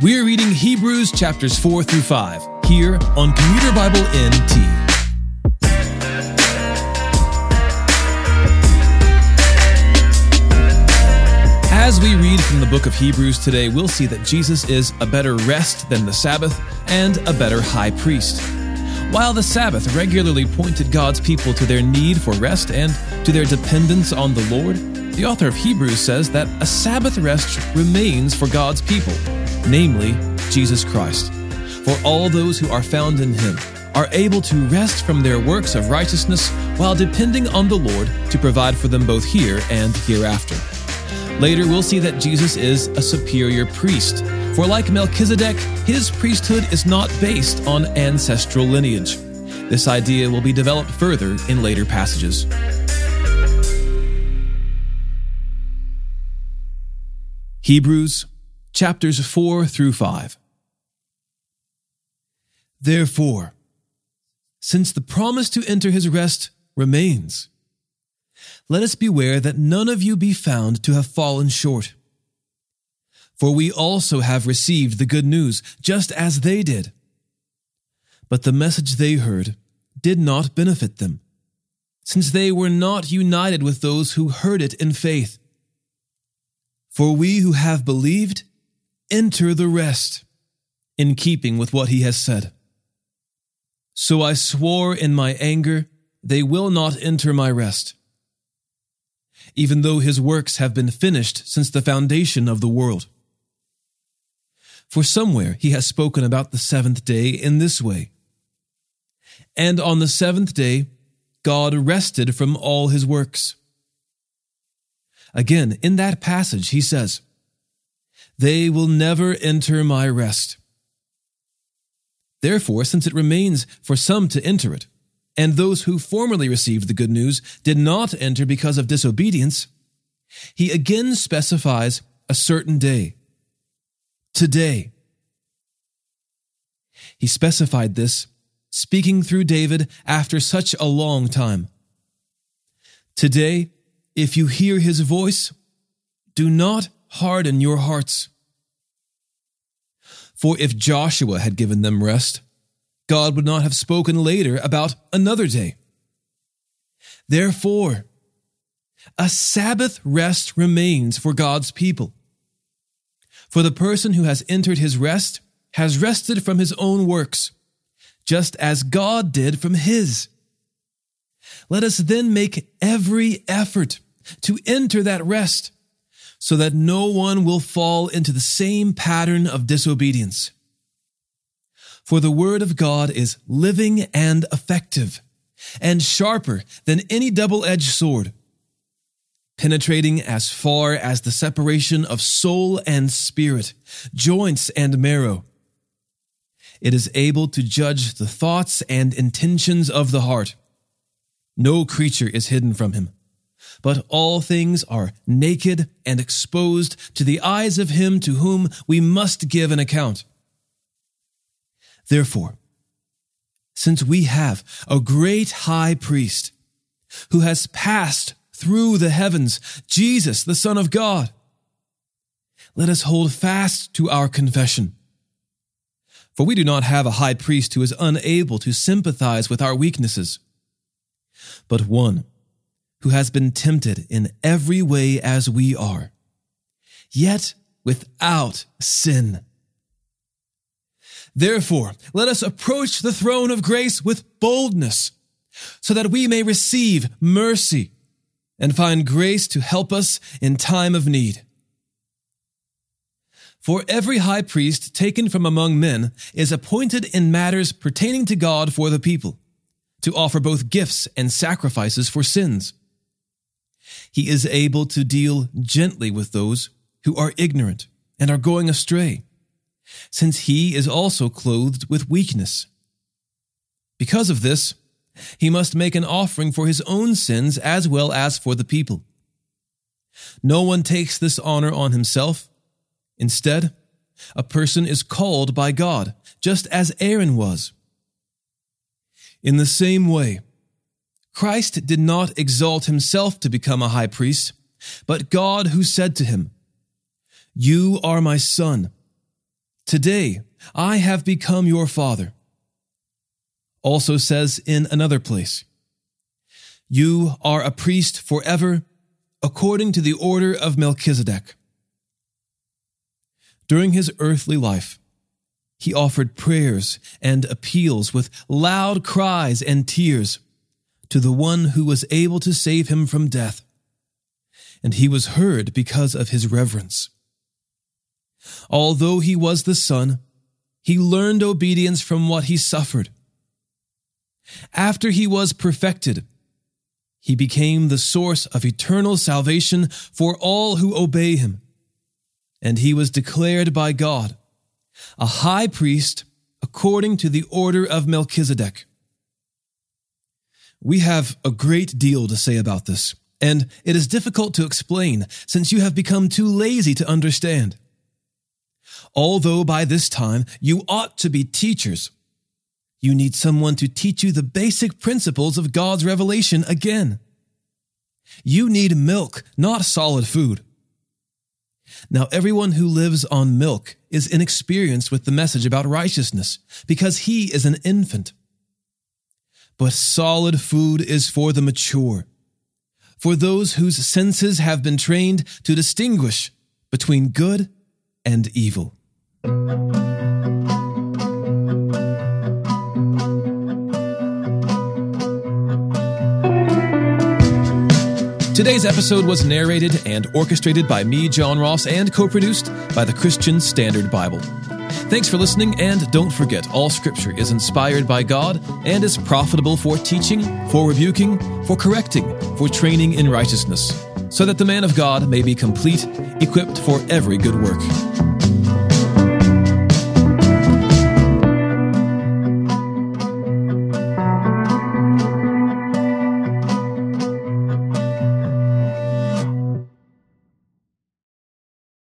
We're reading Hebrews chapters 4 through 5 here on Commuter Bible NT. As we read from the book of Hebrews today, we'll see that Jesus is a better rest than the Sabbath and a better high priest. While the Sabbath regularly pointed God's people to their need for rest and to their dependence on the Lord, the author of Hebrews says that a Sabbath rest remains for God's people namely Jesus Christ. For all those who are found in him are able to rest from their works of righteousness while depending on the Lord to provide for them both here and hereafter. Later, we'll see that Jesus is a superior priest. For like Melchizedek, his priesthood is not based on ancestral lineage. This idea will be developed further in later passages. Hebrews chapters 4 through 5. Therefore, since the promise to enter his rest remains, let us beware that none of you be found to have fallen short. For we also have received the good news, just as they did. But the message they heard did not benefit them, since they were not united with those who heard it in faith. For we who have believed enter the rest, in keeping with what he has said. So I swore in my anger, they will not enter my rest, even though his works have been finished since the foundation of the world. For somewhere he has spoken about the seventh day in this way. And on the seventh day, God rested from all his works. Again, in that passage, he says, they will never enter my rest. Therefore, since it remains for some to enter it, and those who formerly received the good news did not enter because of disobedience, he again specifies a certain day. Today. He specified this, speaking through David after such a long time. Today, if you hear his voice, do not harden your hearts. For if Joshua had given them rest, God would not have spoken later about another day. Therefore, a Sabbath rest remains for God's people. For the person who has entered his rest has rested from his own works, just as God did from his. Let us then make every effort to enter that rest so that no one will fall into the same pattern of disobedience. For the word of God is living and effective, and sharper than any double edged sword, penetrating as far as the separation of soul and spirit, joints and marrow. It is able to judge the thoughts and intentions of the heart. No creature is hidden from him but all things are naked and exposed to the eyes of him to whom we must give an account. Therefore, since we have a great high priest who has passed through the heavens, Jesus, the Son of God, let us hold fast to our confession. For we do not have a high priest who is unable to sympathize with our weaknesses, but one who has been tempted in every way as we are, yet without sin. Therefore, let us approach the throne of grace with boldness, so that we may receive mercy and find grace to help us in time of need. For every high priest taken from among men is appointed in matters pertaining to God for the people, to offer both gifts and sacrifices for sins he is able to deal gently with those who are ignorant and are going astray, since he is also clothed with weakness. Because of this, he must make an offering for his own sins as well as for the people. No one takes this honor on himself. Instead, a person is called by God, just as Aaron was. In the same way, Christ did not exalt himself to become a high priest, but God who said to him, You are my son. Today I have become your father. Also says in another place, You are a priest forever, according to the order of Melchizedek. During his earthly life, he offered prayers and appeals with loud cries and tears to the one who was able to save him from death. And he was heard because of his reverence. Although he was the Son, he learned obedience from what he suffered. After he was perfected, he became the source of eternal salvation for all who obey him. And he was declared by God a high priest according to the order of Melchizedek. We have a great deal to say about this, and it is difficult to explain since you have become too lazy to understand. Although by this time you ought to be teachers, you need someone to teach you the basic principles of God's revelation again. You need milk, not solid food. Now, everyone who lives on milk is inexperienced with the message about righteousness because he is an infant. But solid food is for the mature, for those whose senses have been trained to distinguish between good and evil. Today's episode was narrated and orchestrated by me, John Ross, and co produced by the Christian Standard Bible. Thanks for listening, and don't forget all scripture is inspired by God and is profitable for teaching, for rebuking, for correcting, for training in righteousness, so that the man of God may be complete, equipped for every good work.